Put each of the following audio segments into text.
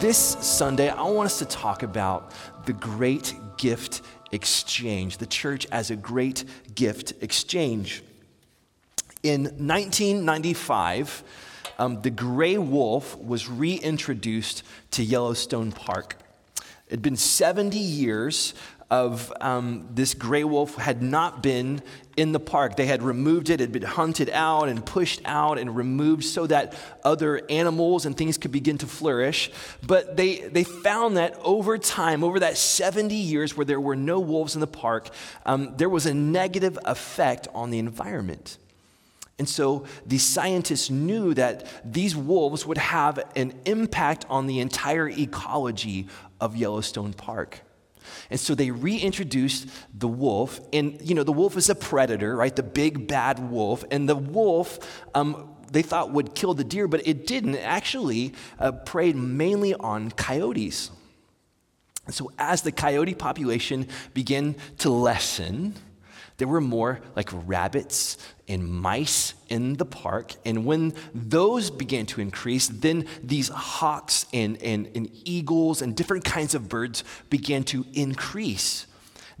This Sunday, I want us to talk about the great gift exchange, the church as a great gift exchange. In 1995, um, the gray wolf was reintroduced to Yellowstone Park. It had been 70 years of um, this gray wolf had not been in the park. They had removed it, it had been hunted out and pushed out and removed so that other animals and things could begin to flourish. But they, they found that over time, over that 70 years where there were no wolves in the park, um, there was a negative effect on the environment. And so the scientists knew that these wolves would have an impact on the entire ecology of Yellowstone Park. And so they reintroduced the wolf. And, you know, the wolf is a predator, right? The big bad wolf. And the wolf, um, they thought would kill the deer, but it didn't. It actually uh, preyed mainly on coyotes. And so as the coyote population began to lessen, there were more like rabbits and mice in the park. And when those began to increase, then these hawks and, and, and eagles and different kinds of birds began to increase.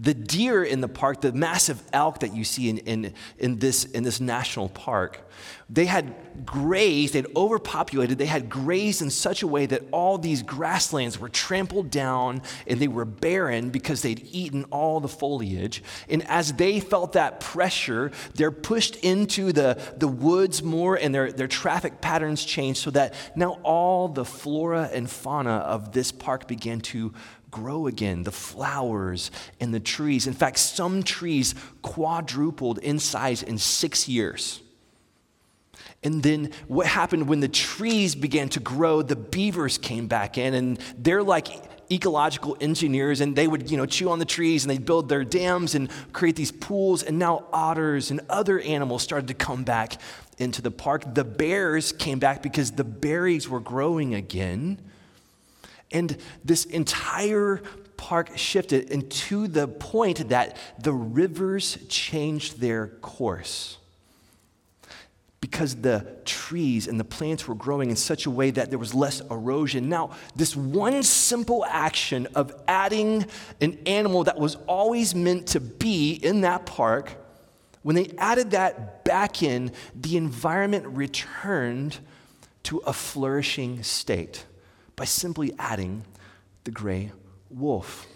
The deer in the park, the massive elk that you see in, in, in, this, in this national park, they had grazed, they'd overpopulated, they had grazed in such a way that all these grasslands were trampled down and they were barren because they'd eaten all the foliage. And as they felt that pressure, they're pushed into the, the woods more and their, their traffic patterns changed so that now all the flora and fauna of this park began to grow again, the flowers and the trees. In fact, some trees quadrupled in size in six years. And then what happened when the trees began to grow, the beavers came back in, and they're like ecological engineers, and they would, you know, chew on the trees and they'd build their dams and create these pools. And now otters and other animals started to come back into the park. The bears came back because the berries were growing again. And this entire park shifted and to the point that the rivers changed their course because the trees and the plants were growing in such a way that there was less erosion. Now, this one simple action of adding an animal that was always meant to be in that park, when they added that back in, the environment returned to a flourishing state by simply adding the gray wolf.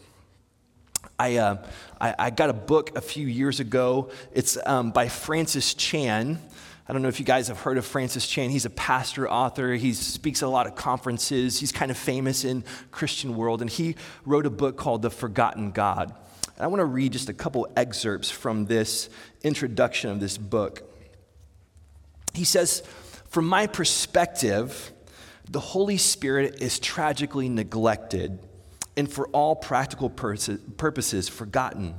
I, uh, I, I, got a book a few years ago. It's um, by Francis Chan. I don't know if you guys have heard of Francis Chan. He's a pastor, author. He speaks at a lot of conferences. He's kind of famous in Christian world, and he wrote a book called The Forgotten God. And I want to read just a couple excerpts from this introduction of this book. He says, "From my perspective, the Holy Spirit is tragically neglected and for all practical purposes forgotten."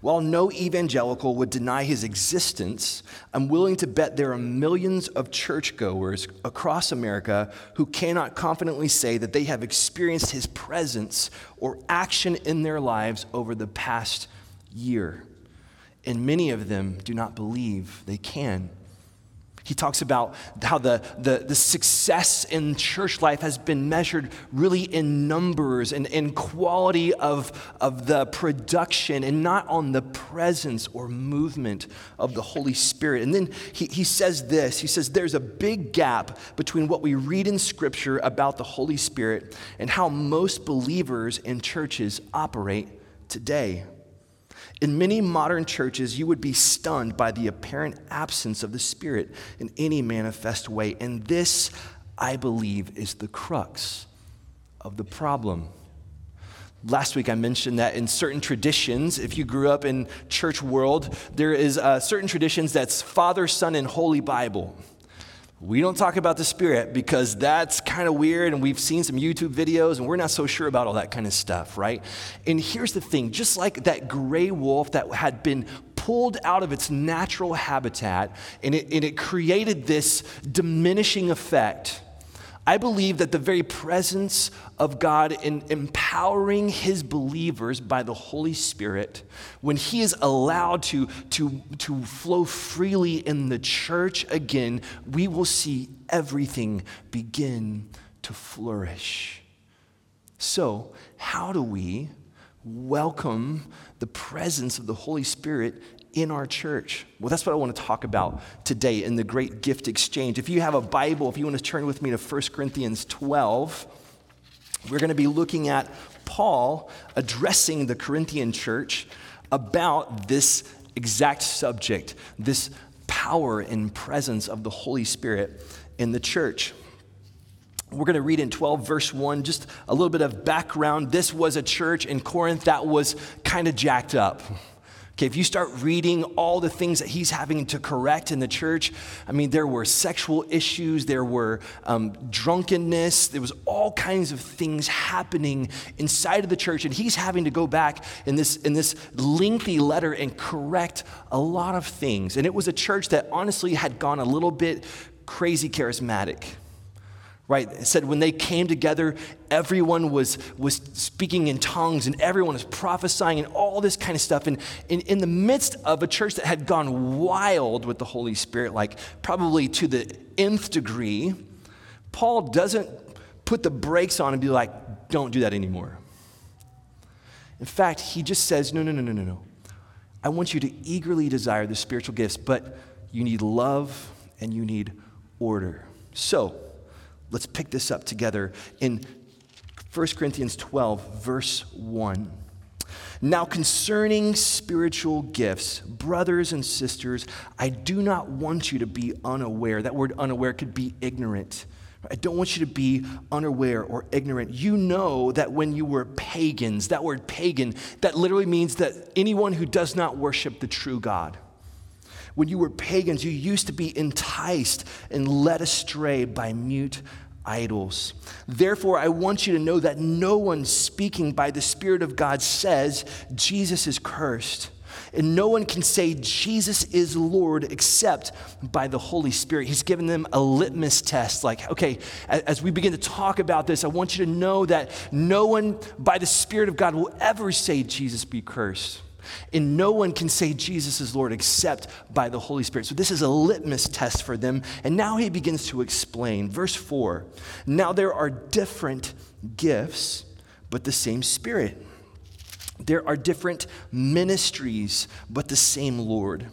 While no evangelical would deny his existence, I'm willing to bet there are millions of churchgoers across America who cannot confidently say that they have experienced his presence or action in their lives over the past year. And many of them do not believe they can. He talks about how the, the, the, success in church life has been measured really in numbers and in quality of, of the production and not on the presence or movement of the Holy Spirit. And then he, he says this he says, There's a big gap between what we read in Scripture about the Holy Spirit and how most believers in churches operate today. In many modern churches, you would be stunned by the apparent absence of the Spirit in any manifest way. And this, I believe, is the crux of the problem. Last week I mentioned that in certain traditions, if you grew up in church world, there is uh, certain traditions that's Father, Son, and Holy Bible. We don't talk about the Spirit because that's kind of weird, and we've seen some YouTube videos, and we're not so sure about all that kind of stuff, right? And here's the thing just like that gray wolf that had been pulled out of its natural habitat, and it, and it created this diminishing effect I believe that the very presence of God in empowering his believers by the Holy Spirit, when he is allowed to, to, to flow freely in the church again, we will see everything begin to flourish. So, how do we welcome the presence of the Holy Spirit in our church? Well, that's what I want to talk about today in the great gift exchange. If you have a Bible, if you want to turn with me to 1 Corinthians 12, we're going to be looking at Paul addressing the Corinthian church about this exact subject, this power and presence of the Holy Spirit in the church. We're going to read in 12, verse 1, just a little bit of background. This was a church in Corinth that was kind of jacked up. Okay, if you start reading all the things that he's having to correct in the church, I mean, there were sexual issues, there were um, drunkenness, there was all kinds of things happening inside of the church, and he's having to go back in this in this lengthy letter and correct a lot of things. And it was a church that honestly had gone a little bit crazy charismatic right? It said when they came together, everyone was, was speaking in tongues and everyone was prophesying and all this kind of stuff. And in, in the midst of a church that had gone wild with the Holy Spirit, like probably to the nth degree, Paul doesn't put the brakes on and be like, don't do that anymore. In fact, he just says, no, no, no, no, no, no. I want you to eagerly desire the spiritual gifts, but you need love and you need order. So, Let's pick this up together in 1 Corinthians 12, verse 1. Now, concerning spiritual gifts, brothers and sisters, I do not want you to be unaware. That word unaware could be ignorant. I don't want you to be unaware or ignorant. You know that when you were pagans, that word pagan, that literally means that anyone who does not worship the true God. When you were pagans, you used to be enticed and led astray by mute idols. Therefore, I want you to know that no one speaking by the Spirit of God says Jesus is cursed. And no one can say Jesus is Lord except by the Holy Spirit. He's given them a litmus test like, okay, as we begin to talk about this, I want you to know that no one by the Spirit of God will ever say Jesus be cursed. And no one can say Jesus is Lord except by the Holy Spirit. So this is a litmus test for them. And now he begins to explain. Verse 4 Now there are different gifts, but the same Spirit. There are different ministries, but the same Lord.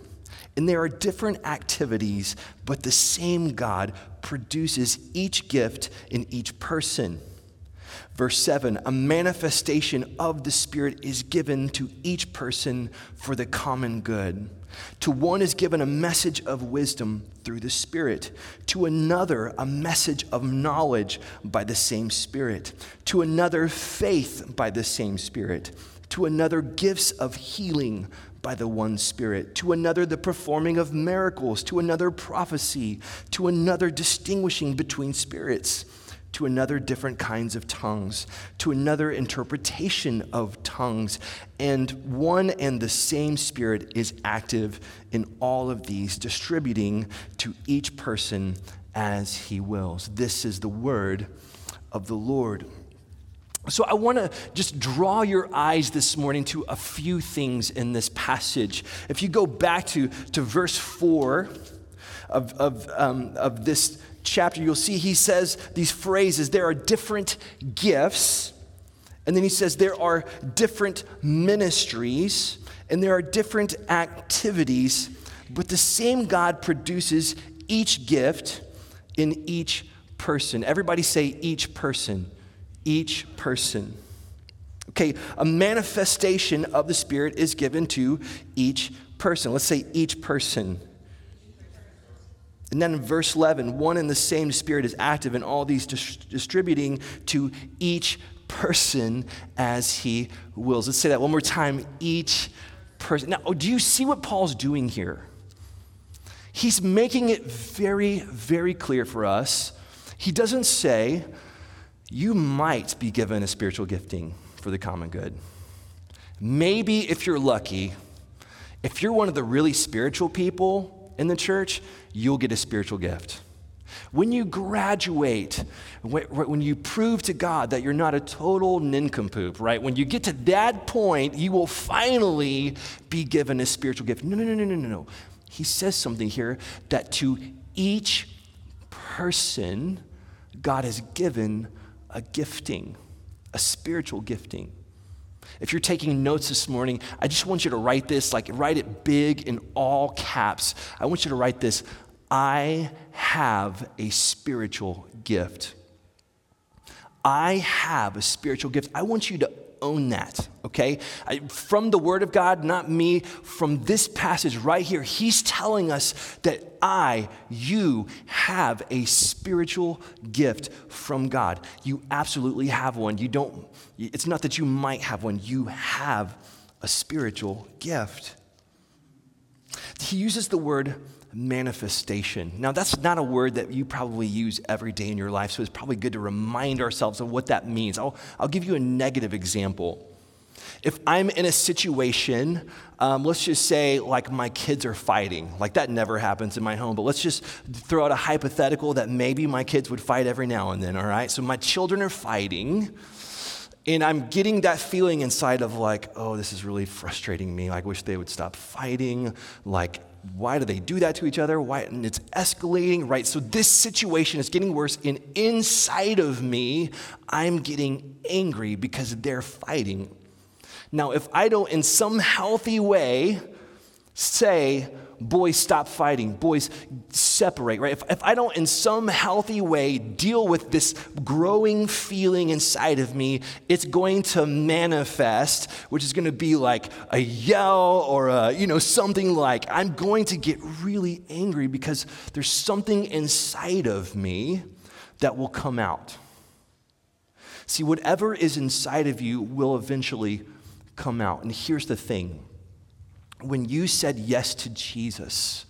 And there are different activities, but the same God produces each gift in each person. Verse 7 A manifestation of the Spirit is given to each person for the common good. To one is given a message of wisdom through the Spirit, to another, a message of knowledge by the same Spirit, to another, faith by the same Spirit, to another, gifts of healing by the one Spirit, to another, the performing of miracles, to another, prophecy, to another, distinguishing between spirits to another different kinds of tongues, to another interpretation of tongues. And one and the same Spirit is active in all of these, distributing to each person as he wills. This is the word of the Lord. So, I want to just draw your eyes this morning to a few things in this passage. If you go back to, to verse 4 of, of, um, of this chapter, you'll see he says these phrases there are different gifts, and then he says there are different ministries, and there are different activities, but the same God produces each gift in each person. Everybody say each person. Each person. Okay, a manifestation of the Spirit is given to each person. Let's say each person. And then in verse 11, one and the same Spirit is active in all these, dis- distributing to each person as he wills. Let's say that one more time. Each person. Now, do you see what Paul's doing here? he's making it very, very clear for us. He doesn't say, you might be given a spiritual gifting for the common good. Maybe if you're lucky, if you're one of the really spiritual people in the church, you'll get a spiritual gift. When you graduate, when you prove to God that you're not a total nincompoop, right? When you get to that point, you will finally be given a spiritual gift. No, no, no, no, no, no. He says something here that to each person, God has given a gifting, a spiritual gifting. If you're taking notes this morning, I just want you to write this, like write it big in all caps. I want you to write this I have a spiritual gift. I have a spiritual gift. I want you to own that, okay? I, from the Word of God, not me, from this passage right here, He's telling us that I, you, have a spiritual gift from God. You absolutely have one. You don't, it's not that you might have one, you have a spiritual gift. He uses the word manifestation. Now, that's not a word that you probably use every day in your life, so it's probably good to remind ourselves of what that means. I'll, I'll give you a negative example. If I'm in a situation, um, let's just say like my kids are fighting, like that never happens in my home, but let's just throw out a hypothetical that maybe my kids would fight every now and then, all right? So my children are fighting. And I'm getting that feeling inside of like, oh, this is really frustrating me. I wish they would stop fighting. Like, why do they do that to each other? Why? And it's escalating, right? So this situation is getting worse. And inside of me, I'm getting angry because they're fighting. Now, if I don't, in some healthy way, say, boys stop fighting, boys separate, right? If, if I don't, in some healthy way, deal with this growing feeling inside of me, it's going to manifest, which is going to be like a yell or a, you know, something like, I'm going to get really angry because there's something inside of me that will come out. See, whatever is inside of you will eventually come out. And here's the thing when you said yes to Jesus,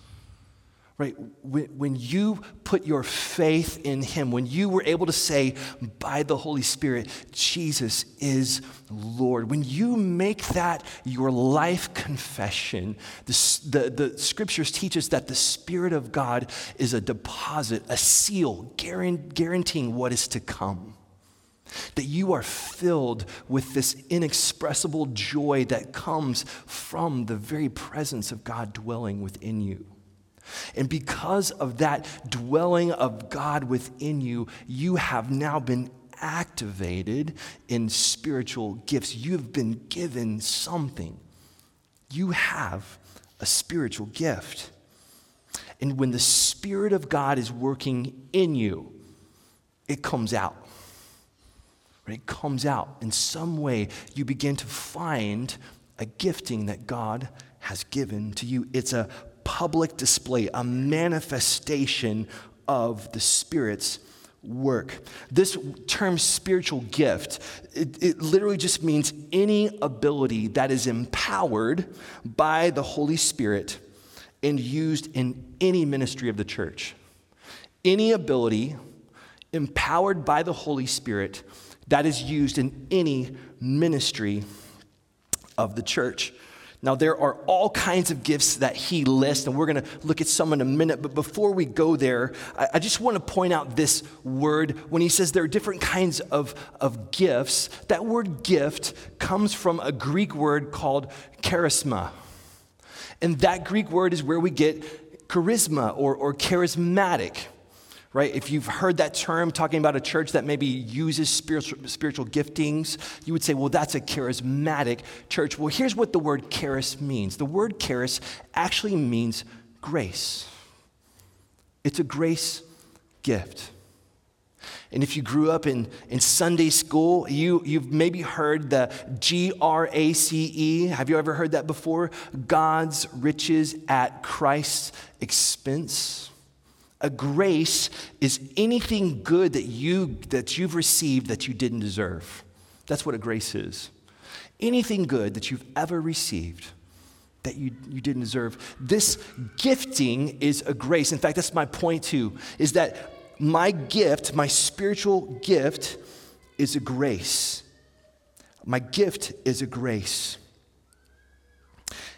right? When, when you put your faith in Him, when you were able to say by the Holy Spirit, Jesus is Lord, when you make that your life confession, the, the, the scriptures teach us that the Spirit of God is a deposit, a seal, guaranteeing what is to come. That you are filled with this inexpressible joy that comes from the very presence of God dwelling within you. And because of that dwelling of God within you, you have now been activated in spiritual gifts. You've been given something. You have a spiritual gift. And when the Spirit of God is working in you, it comes out It comes out. In some way, you begin to find a gifting that God has given to you. It's a public display, a manifestation of the Spirit's work. This term spiritual gift, it, it, literally just means any ability that is empowered by the Holy Spirit and used in any ministry of the church. Any ability empowered by the Holy Spirit that is used in any ministry of the church. Now, there are all kinds of gifts that he lists, and we're going to look at some in a minute. But before we go there, I, I, just want to point out this word when he says there are different kinds of, of gifts. That word gift comes from a Greek word called charisma. And that Greek word is where we get charisma or, or charismatic right? If you've heard that term talking about a church that maybe uses spiritual, spiritual giftings, you would say, well, that's a charismatic church. Well, here's what the word charis means the word charis actually means grace, it's a grace gift. And if you grew up in, in Sunday school, you, you've maybe heard the G R A C E. Have you ever heard that before? God's riches at Christ's expense. A grace is anything good that, you, that you've received that you didn't deserve. That's what a grace is. Anything good that you've ever received that you, you didn't deserve. This gifting is a grace. In fact, that's my point too, is that my gift, my spiritual gift, is a grace. My gift is a grace.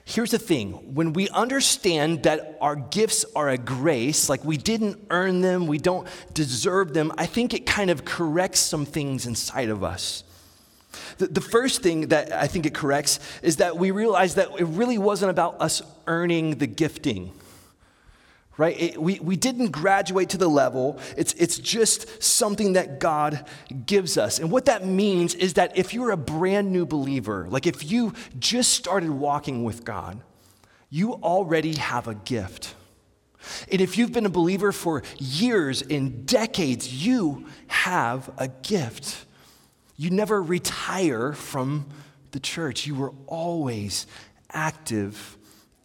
Here's the thing when we understand that our gifts are a grace, like we didn't earn them, we don't deserve them, I think it kind of corrects some things inside of us. The, the first thing that I think it corrects is that we realize that it really wasn't about us earning the gifting right? It, we, we didn't graduate to the level. It's, it's just something that God gives us. And what that means is that if you're a brand new believer, like if you just started walking with God, you already have a gift. And if you've been a believer for years and decades, you have a gift. You never retire from the church, you were always active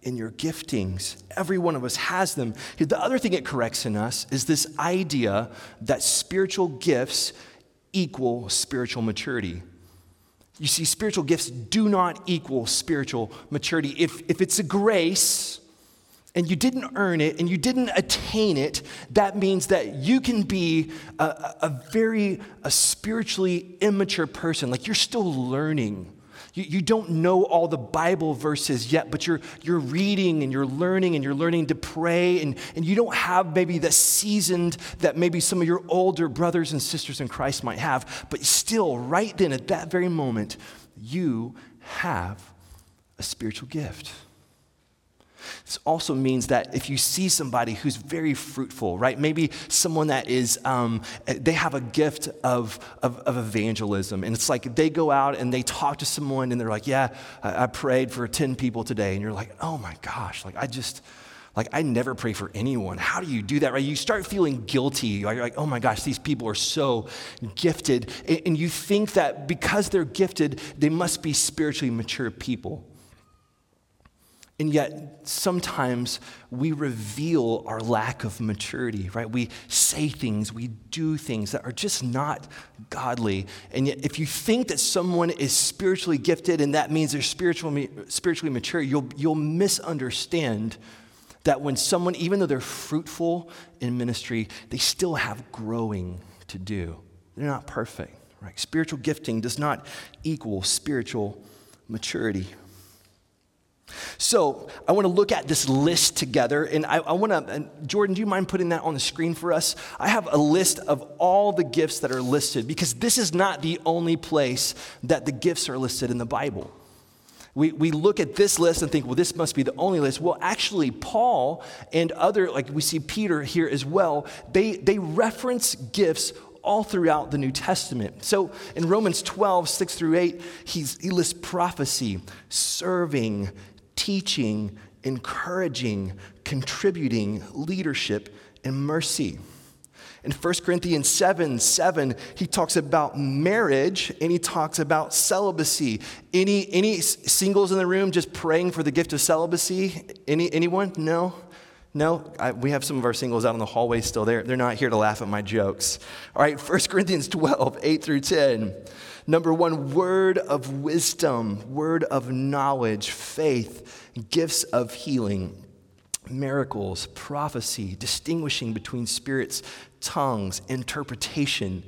in your giftings. Every one of us has them. The other thing it corrects in us is this idea that spiritual gifts equal spiritual maturity. You see, spiritual gifts do not equal spiritual maturity. If, if it's a grace and you didn't earn it and you didn't attain it, that means that you can be a, a very a spiritually immature person. Like you're still learning you, you don't know all the Bible verses yet, but you're, you're reading and you're learning and you're learning to pray, and, and you don't have maybe the seasoned that maybe some of your older brothers and sisters in Christ might have, but still, right then, at that very moment, you have a spiritual gift. This also means that if you see somebody who's very fruitful, right? Maybe someone that is, um, they have a gift of, of, of, evangelism. And it's like they go out and they talk to someone and they're like, yeah, I, I prayed for 10 people today. And you're like, oh my gosh, like I just, like I never pray for anyone. How do you do that, right? You start feeling guilty. You're like, oh my gosh, these people are so gifted. And you think that because they're gifted, they must be spiritually mature people. And yet, sometimes we reveal our lack of maturity, right? We say things, we do things that are just not godly. And yet, if you think that someone is spiritually gifted and that means they're spiritually, spiritually mature, you'll, you'll misunderstand that when someone, even though they're fruitful in ministry, they still have growing to do. They're not perfect, right? Spiritual gifting does not equal spiritual maturity. So I want to look at this list together, and I, I want to, Jordan, do you mind putting that on the screen for us? I have a list of all the gifts that are listed because this is not the only place that the gifts are listed in the Bible. We, we look at this list and think, well, this must be the only list. Well, actually, Paul and other, like we see Peter here as well, they, they reference gifts all throughout the New Testament. So in Romans 12, 6 through 8, he's, he lists prophecy, serving, teaching, encouraging, contributing, leadership, and mercy. In 1 Corinthians 7 7, he talks about marriage and he talks about celibacy. Any, any singles in the room just praying for the gift of celibacy? Any, anyone? No? No? I, we have some of our singles out in the hallway still. They're, they're not here to laugh at my jokes. All right, 1 Corinthians 12 8 through 10. Number one, word of wisdom, word of knowledge, faith, gifts of healing, miracles, prophecy, distinguishing between spirits, tongues, interpretation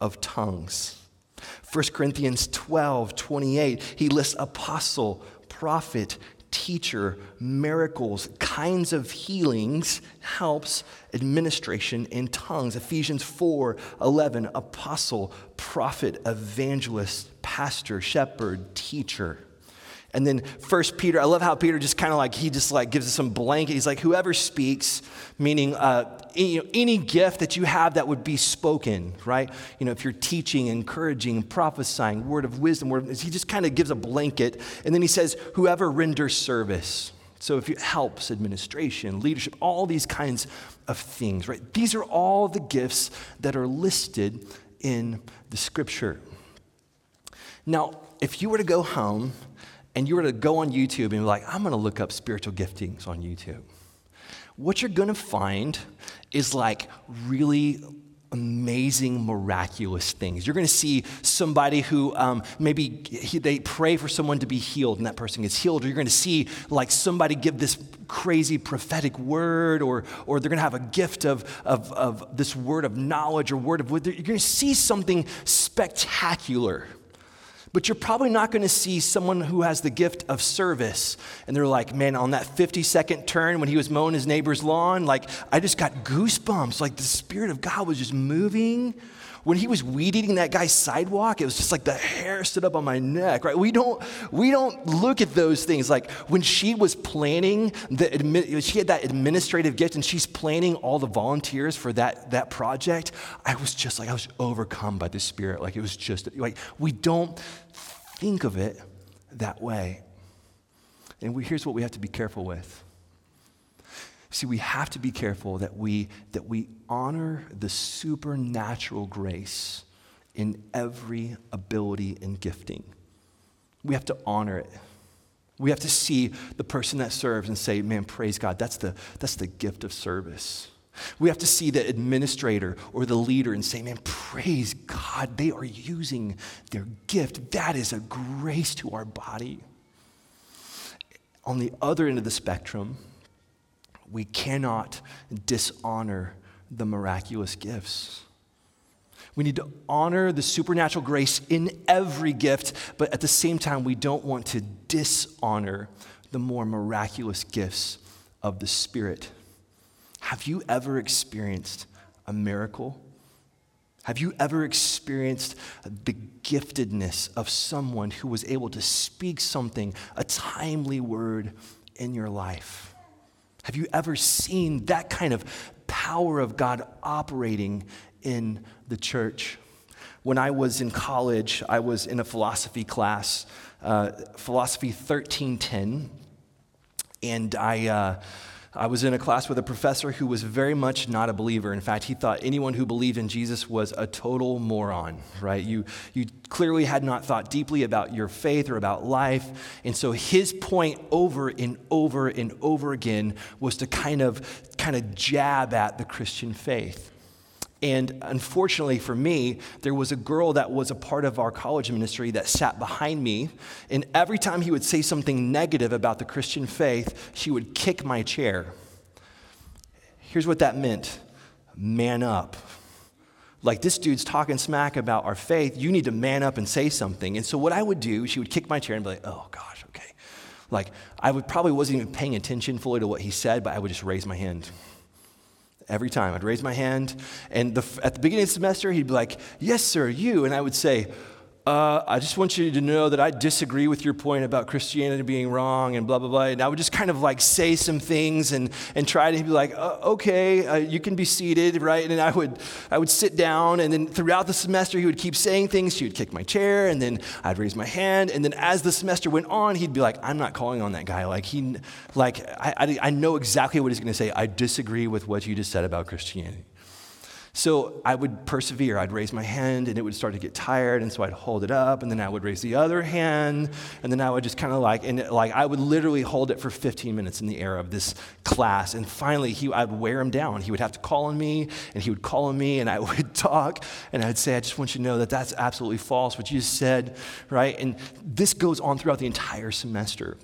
of tongues. 1 Corinthians 12, 28, he lists apostle, prophet, teacher, miracles, kinds of healings, helps, administration, in tongues. Ephesians 4 11, apostle, prophet, evangelist, pastor, shepherd, teacher. And then First Peter, I love how Peter just kind of like, he just like gives us some blanket. He's like, whoever speaks, meaning uh, any, any gift that you have that would be spoken, right? You know, if you're teaching, encouraging, prophesying, word of wisdom, word of, he just kind of gives a blanket. And then he says, whoever renders service. So if it helps, administration, leadership, all these kinds of things, right? These are all the gifts that are listed in the scripture. Now, if you were to go home and you were to go on YouTube and be like, I'm going to look up spiritual giftings on YouTube, what you're going to find is like really amazing, miraculous things. You're going to see somebody who um, maybe he, they pray for someone to be healed and that person gets healed, or you're going to see like somebody give this crazy prophetic word, or, or they're going to have a gift of, of, of this word of knowledge or word of. You're going to see something spectacular. But you're probably not going to see someone who has the gift of service. And they're like, man, on that 50 second turn when he was mowing his neighbor's lawn, like, I just got goosebumps. Like, the Spirit of God was just moving. When he was weed eating that guy's sidewalk, it was just like the hair stood up on my neck, right? We don't, we don't look at those things. Like when she was planning, the, she had that administrative gift and she's planning all the volunteers for that, that project. I was just like, I was overcome by the Spirit. Like it was just, like, we don't think of it that way. And we, here's what we have to be careful with. See, we have to be careful that we, that we honor the supernatural grace in every ability and gifting. We have to honor it. We have to see the person that serves and say, man, praise God, that's the, that's the gift of service. We have to see the administrator or the leader and say, man, praise God, they are using their gift. That is a grace to our body. On the other end of the spectrum, we cannot dishonor the miraculous gifts. We need to honor the supernatural grace in every gift, but at the same time, we don't want to dishonor the more miraculous gifts of the Spirit. Have you ever experienced a miracle? Have you ever experienced the giftedness of someone who was able to speak something, a timely word in your life? Have you ever seen that kind of power of God operating in the church? When I was in college, I was in a philosophy class, uh, Philosophy 1310, and I. Uh, I was in a class with a professor who was very much not a believer. In fact, he thought anyone who believed in Jesus was a total moron, right? You, you clearly had not thought deeply about your faith or about life. And so his point over and over and over again was to kind of, kind of jab at the Christian faith. And unfortunately for me, there was a girl that was a part of our college ministry that sat behind me. And every time he would say something negative about the Christian faith, she would kick my chair. Here's what that meant man up. Like, this dude's talking smack about our faith. You need to man up and say something. And so, what I would do, she would kick my chair and be like, oh gosh, okay. Like, I would probably wasn't even paying attention fully to what he said, but I would just raise my hand. Every time I'd raise my hand, and the, at the beginning of the semester, he'd be like, Yes, sir, you. And I would say, uh, I just want you to know that I disagree with your point about Christianity being wrong and blah, blah, blah. And I would just kind of like say some things and, and try to be like, uh, okay, uh, you can be seated, right? And I would, I would sit down. And then throughout the semester, he would keep saying things. He would kick my chair. And then I'd raise my hand. And then as the semester went on, he'd be like, I'm not calling on that guy. Like, he, like I, I, I know exactly what he's going to say. I disagree with what you just said about Christianity. So I would persevere. I'd raise my hand and it would start to get tired. And so I'd hold it up and then I would raise the other hand. And then I would just kind of like, and like I would literally hold it for 15 minutes in the air of this class. And finally, he, I'd wear him down. He would have to call on me and he would call on me and I would talk and I'd say, I just want you to know that that's absolutely false, what you said, right? And this goes on throughout the entire semester.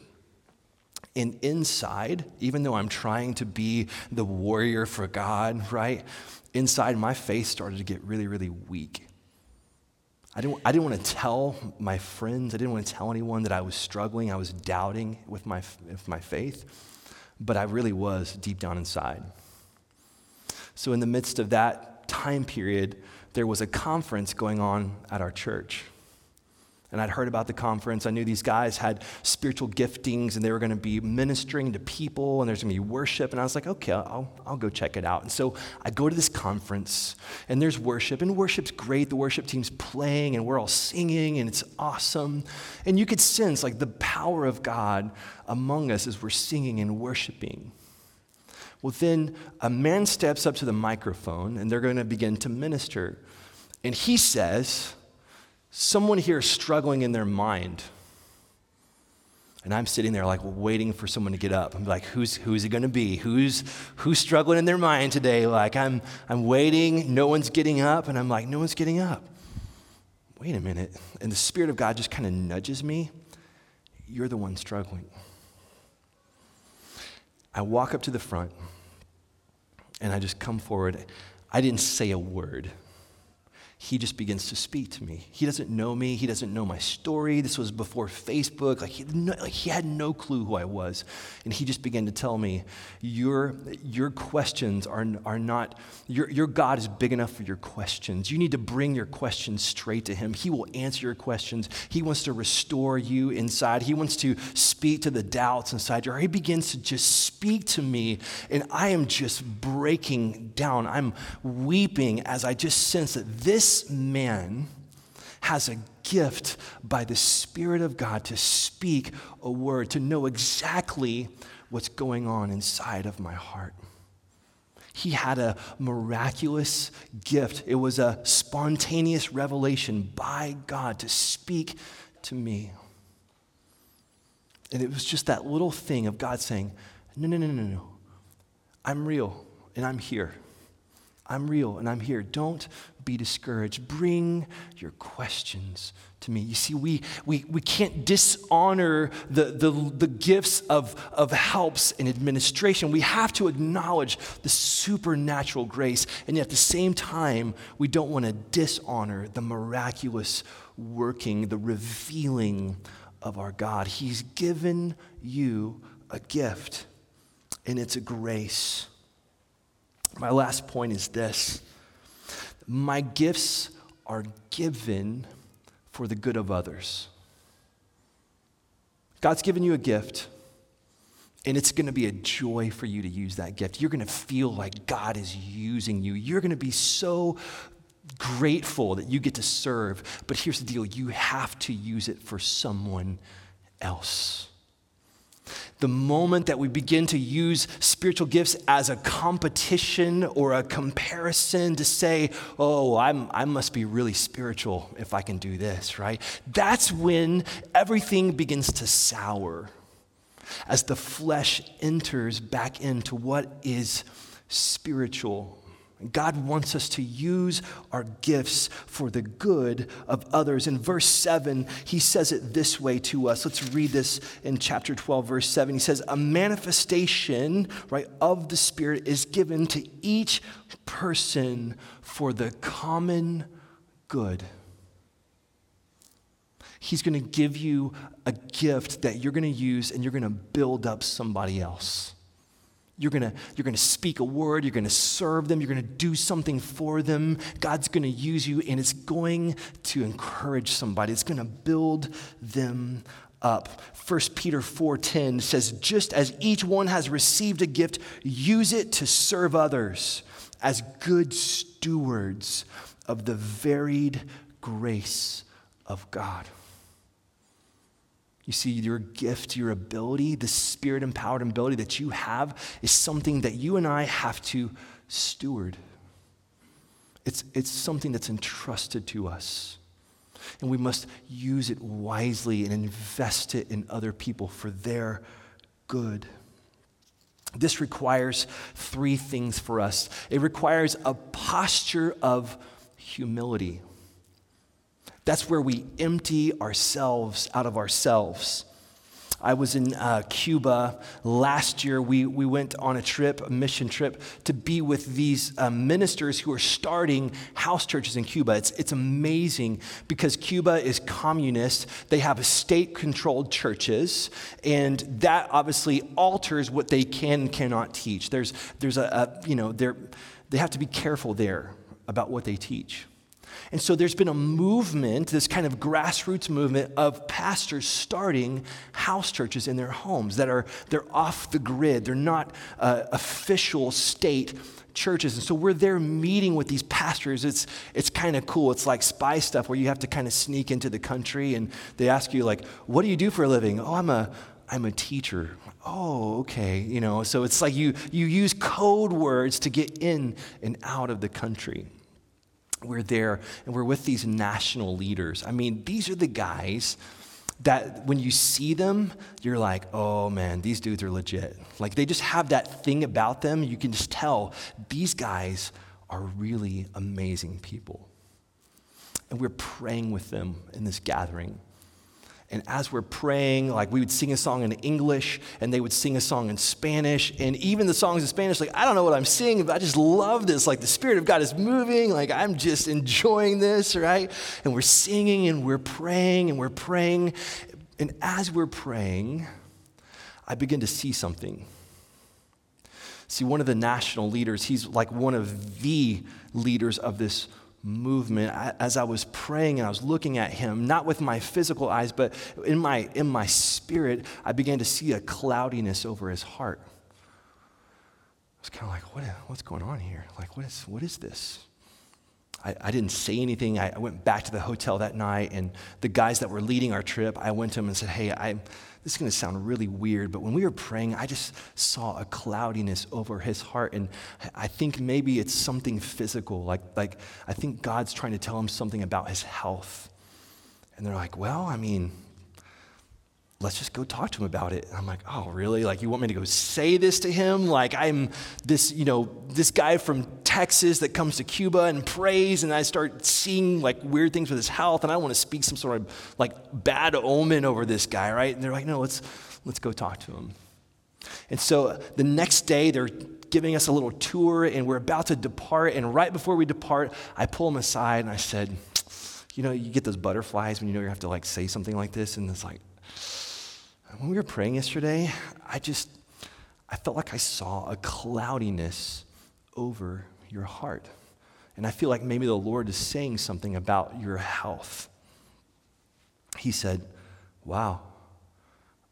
And inside, even though I'm trying to be the warrior for God, right? Inside, my faith started to get really, really weak. I didn't, I didn't want to tell my friends, I didn't want to tell anyone that I was struggling, I was doubting with my, with my faith, but I really was deep down inside. So, in the midst of that time period, there was a conference going on at our church. And I'd heard about the conference. I knew these guys had spiritual giftings and they were going to be ministering to people and there's going to be worship. And I was like, okay, I'll, I'll go check it out. And so I go to this conference and there's worship. And worship's great. The worship team's playing and we're all singing and it's awesome. And you could sense like the power of God among us as we're singing and worshiping. Well, then a man steps up to the microphone and they're going to begin to minister. And he says, Someone here is struggling in their mind. And I'm sitting there like waiting for someone to get up. I'm like, who's, who's it going to be? Who's, who's struggling in their mind today? Like, I'm, I'm waiting. No one's getting up. And I'm like, no one's getting up. Wait a minute. And the Spirit of God just kind of nudges me. You're the one struggling. I walk up to the front and I just come forward. I didn't say a word he just begins to speak to me. He doesn't know me. He doesn't know my story. This was before Facebook. Like he, no, like he, had no clue who I was. And he just began to tell me, Your, your questions are, are not, your, your God is big enough for your questions. You need to bring your questions straight to him. He will answer your questions. He wants to restore you inside. He wants to speak to the doubts inside you. He begins to just speak to me. And I am just breaking down. I'm weeping as I just sense that this this man has a gift by the Spirit of God to speak a word, to know exactly what's going on inside of my heart. He had a miraculous gift. It was a spontaneous revelation by God to speak to me. And it was just that little thing of God saying, No, no, no, no, no. I'm real and I'm here. I'm real and I'm here. Don't be discouraged. Bring your questions to me. You see, we, we, we can't dishonor the, the, the gifts of, of helps and administration. We have to acknowledge the supernatural grace. And yet at the same time, we don't want to dishonor the miraculous working, the revealing of our God. He's given you a gift, and it's a grace. My last point is this my gifts are given for the good of others. God's given you a gift, and it's going to be a joy for you to use that gift. You're going to feel like God is using you. You're going to be so grateful that you get to serve. But here's the deal you have to use it for someone else. The moment that we begin to use spiritual gifts as a competition or a comparison to say, oh, I'm, I must be really spiritual if I can do this, right? That's when everything begins to sour as the flesh enters back into what is spiritual God wants us to use our gifts for the good of others. In verse 7, he says it this way to us. Let's read this in chapter 12, verse 7. He says, A manifestation, right, of the Spirit is given to each person for the common good. He's going to give you a gift that you're going to use and you're going to build up somebody else. You're gonna, you're gonna speak a word, you're gonna serve them, you're gonna do something for them. God's gonna use you, and it's going to encourage somebody, it's gonna build them up. 1 Peter 4:10 says, just as each one has received a gift, use it to serve others as good stewards of the varied grace of God. You see, your gift, your ability, the spirit empowered ability that you have is something that you and I have to steward. It's, it's something that's entrusted to us. And we must use it wisely and invest it in other people for their good. This requires three things for us it requires a posture of humility. That's where we empty ourselves out of ourselves. I was in uh, Cuba last year. We, we went on a trip, a mission trip, to be with these uh, ministers who are starting house churches in Cuba. It's, it's amazing because Cuba is communist. They have state controlled churches, and that obviously alters what they can and cannot teach. There's, there's a, a you know, they have to be careful there about what they teach. And so there's been a movement, this kind of grassroots movement of pastors starting house churches in their homes that are they're off the grid. They're not uh, official state churches. And so we're there meeting with these pastors. It's it's kind of cool. It's like spy stuff where you have to kind of sneak into the country and they ask you like, "What do you do for a living?" "Oh, I'm a I'm a teacher." Oh, okay. You know, so it's like you you use code words to get in and out of the country we're there and we're with these national leaders. I mean, these are the guys that when you see them, you're like, oh man, these dudes are legit. Like they just have that thing about them. You can just tell these guys are really amazing people. And we're praying with them in this gathering. And as we're praying, like we would sing a song in English and they would sing a song in Spanish. And even the songs in Spanish, like, I don't know what I'm singing, but I just love this. Like, the Spirit of God is moving. Like, I'm just enjoying this, right? And we're singing and we're praying and we're praying. And as we're praying, I begin to see something. See, one of the national leaders, he's like one of the leaders of this movement as I was praying and I was looking at him, not with my physical eyes, but in my, in my spirit, I began to see a cloudiness over his heart. I was kind of like, what, what's going on here? Like, what is, what is this? I, I didn't say anything. I, I went back to the hotel that night, and the guys that were leading our trip, I went to them and said, hey, I, this is going to sound really weird, but when we were praying, I just saw a cloudiness over his heart. And I think maybe it's something physical. Like, like I think God's trying to tell him something about his health. And they're like, well, I mean, let's just go talk to him about it. And I'm like, oh, really? Like, you want me to go say this to him? Like, I'm this, you know, this guy from Texas that comes to Cuba and prays, and I start seeing like weird things with his health, and I want to speak some sort of like bad omen over this guy, right? And they're like, no, let's let's go talk to him. And so the next day, they're giving us a little tour, and we're about to depart. And right before we depart, I pull him aside and I said, you know, you get those butterflies when you know you have to like say something like this, and it's like, when we were praying yesterday, I just, I felt like I saw a cloudiness over your heart. And I feel like maybe the Lord is saying something about your health. He said, Wow,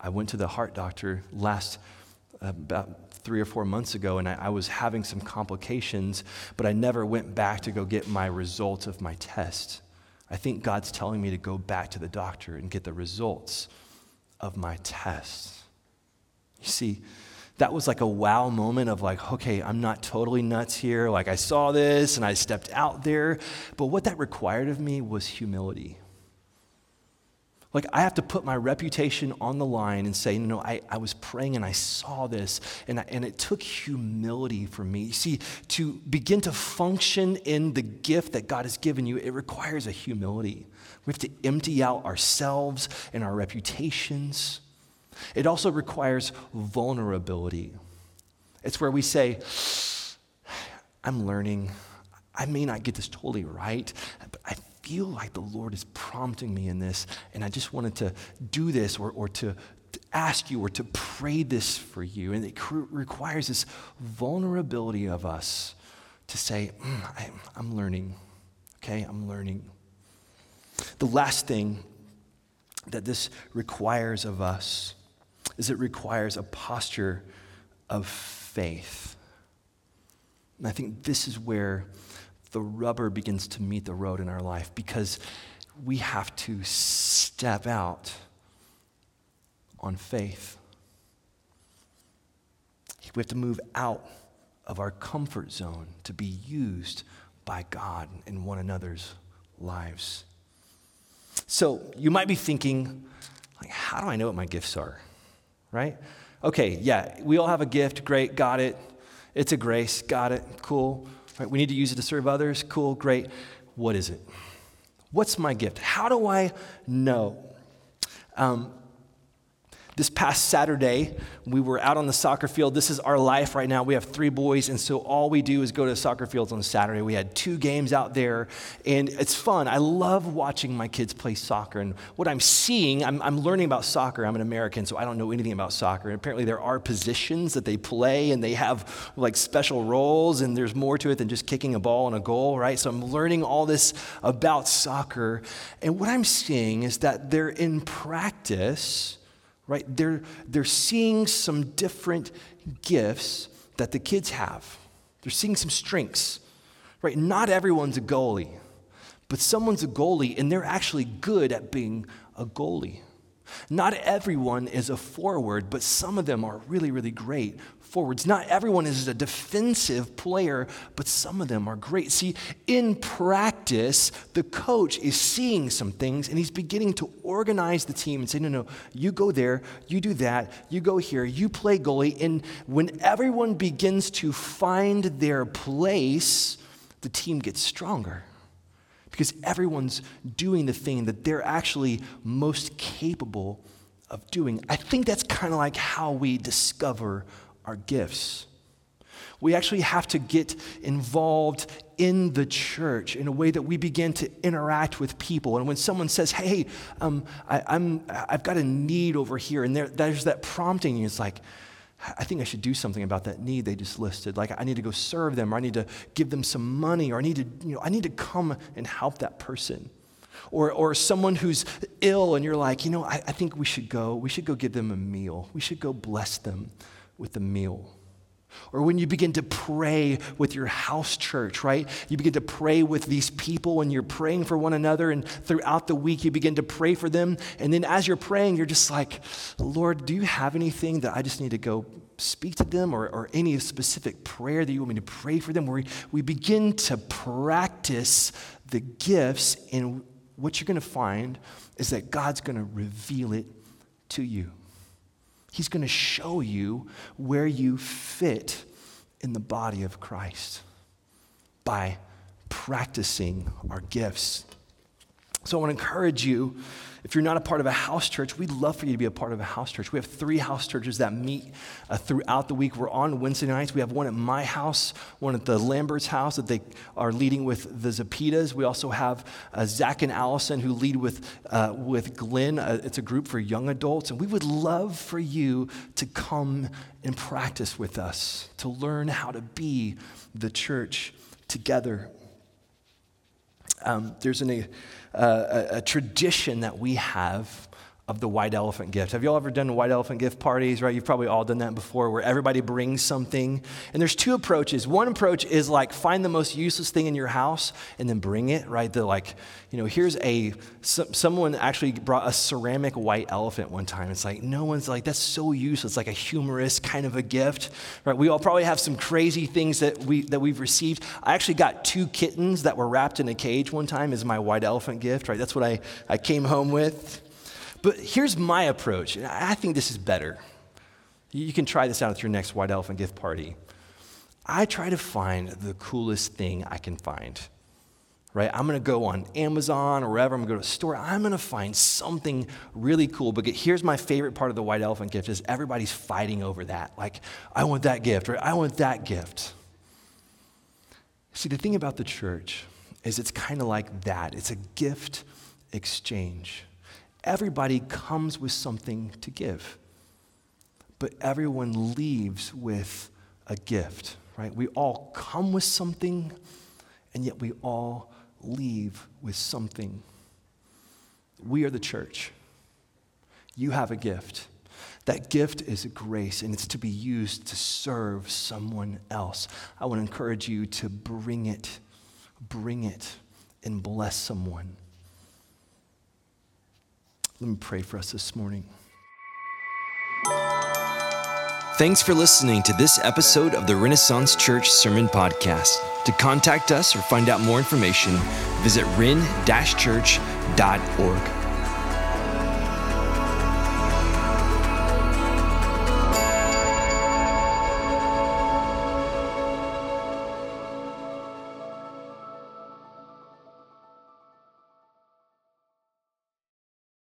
I went to the heart doctor last about three or four months ago and I, I was having some complications, but I never went back to go get my results of my test. I think God's telling me to go back to the doctor and get the results of my test. You see, that was like a wow moment of like, okay, I'm not totally nuts here. Like I saw this and I stepped out there. But what that required of me was humility. Like I have to put my reputation on the line and say, no, I, I was praying and I saw this. And, I, and it took humility for me. You see, to begin to function in the gift that God has given you, it requires a humility. We have to empty out ourselves and our reputations. It also requires vulnerability. It's where we say, I'm learning. I may not get this totally right, but I feel like the Lord is prompting me in this, and I just wanted to do this or, or to, to ask you or to pray this for you. And it requires this vulnerability of us to say, mm, I, I'm learning, okay? I'm learning. The last thing that this requires of us is it requires a posture of faith. And I think this is where the rubber begins to meet the road in our life because we have to step out on faith. We have to move out of our comfort zone to be used by God in one another's lives. So you might be thinking, like, how do I know what my gifts are? Right? Okay, yeah, we all have a gift. Great, got it. It's a grace. Got it. Cool. Right? We need to use it to serve others. Cool, great. What is it? What's my gift? How do I know? Um, this past Saturday, we were out on the soccer field. This is our life right now. We have three boys, and so all we do is go to soccer fields on Saturday. We had two games out there, and it's fun. I love watching my kids play soccer. And what I'm seeing, I'm, I'm learning about soccer. I'm an American, so I don't know anything about soccer. And apparently, there are positions that they play, and they have like special roles, and there's more to it than just kicking a ball and a goal, right? So I'm learning all this about soccer. And what I'm seeing is that they're in practice right? They're, they're seeing some different gifts that the kids have. They're seeing some strengths, right? Not everyone's a goalie, but someone's a goalie and they're actually good at being a goalie. Not everyone is a forward, but some of them are really, really great forwards. Not everyone is a defensive player, but some of them are great. See, in practice, the coach is seeing some things and he's beginning to organize the team and say, no, no, you go there, you do that, you go here, you play goalie. And when everyone begins to find their place, the team gets stronger because everyone's doing the thing that they're actually most capable of doing. I think that's kind of like how we discover our gifts. We actually have to get involved in the church in a way that we begin to interact with people. And when someone says, hey, um, I, am I've got a need over here, and there, there's that prompting, and it's like, I think I should do something about that need they just listed. Like I need to go serve them, or I need to give them some money, or I need to, you know, I need to come and help that person. Or, or someone who's ill, and you're like, you know, I, I think we should go, we should go give them a meal. We should go bless them with the meal. Or when you begin to pray with your house church, right? You begin to pray with these people and you're praying for one another, and throughout the week you begin to pray for them. And then as you're praying, you're just like, Lord, do you have anything that I just need to go speak to them or, or any specific prayer that you want me to pray for them? Where we, we begin to practice the gifts, and what you're going to find is that God's going to reveal it to you. He's going to show you where you fit in the body of Christ by practicing our gifts. So I want to encourage you if you're not a part of a house church, we'd love for you to be a part of a house church. We have three house churches that meet uh, throughout the week. We're on Wednesday nights. We have one at my house, one at the Lambert's house that they are leading with the Zapitas. We also have uh, Zach and Allison who lead with, uh, with Glenn. Uh, it's a group for young adults. And we would love for you to come and practice with us, to learn how to be the church together. Um, there's an, a, a tradition that we have of the white elephant gift. Have you all ever done white elephant gift parties, right? You've probably all done that before where everybody brings something. And there's two approaches. One approach is like find the most useless thing in your house and then bring it, right? The like, you know, here's a, so, someone actually brought a ceramic white elephant one time. It's like, no one's like, that's so useless, like a humorous kind of a gift, right? We all probably have some crazy things that, we, that we've received. I actually got two kittens that were wrapped in a cage one time as my white elephant gift, right? That's what I, I came home with. But here's my approach. I think this is better. You can try this out at your next White Elephant gift party. I try to find the coolest thing I can find. Right? I'm to go on Amazon or wherever. I'm to go to a store. I'm to find something really cool. But here's my favorite part of the white elephant gift is everybody's fighting over that. Like, I want that gift, or I want that gift. See, the thing about the church is it's kind of like that. It's a gift exchange. Everybody comes with something to give, but everyone leaves with a gift, right? We all come with something, and yet we all leave with something. We are the church. You have a gift. That gift is a grace, and it's to be used to serve someone else. I want to encourage you to bring it, bring it, and bless someone. Let me pray for us this morning. Thanks for listening to this episode of the Renaissance Church Sermon Podcast. To contact us or find out more information, visit ren-church.org.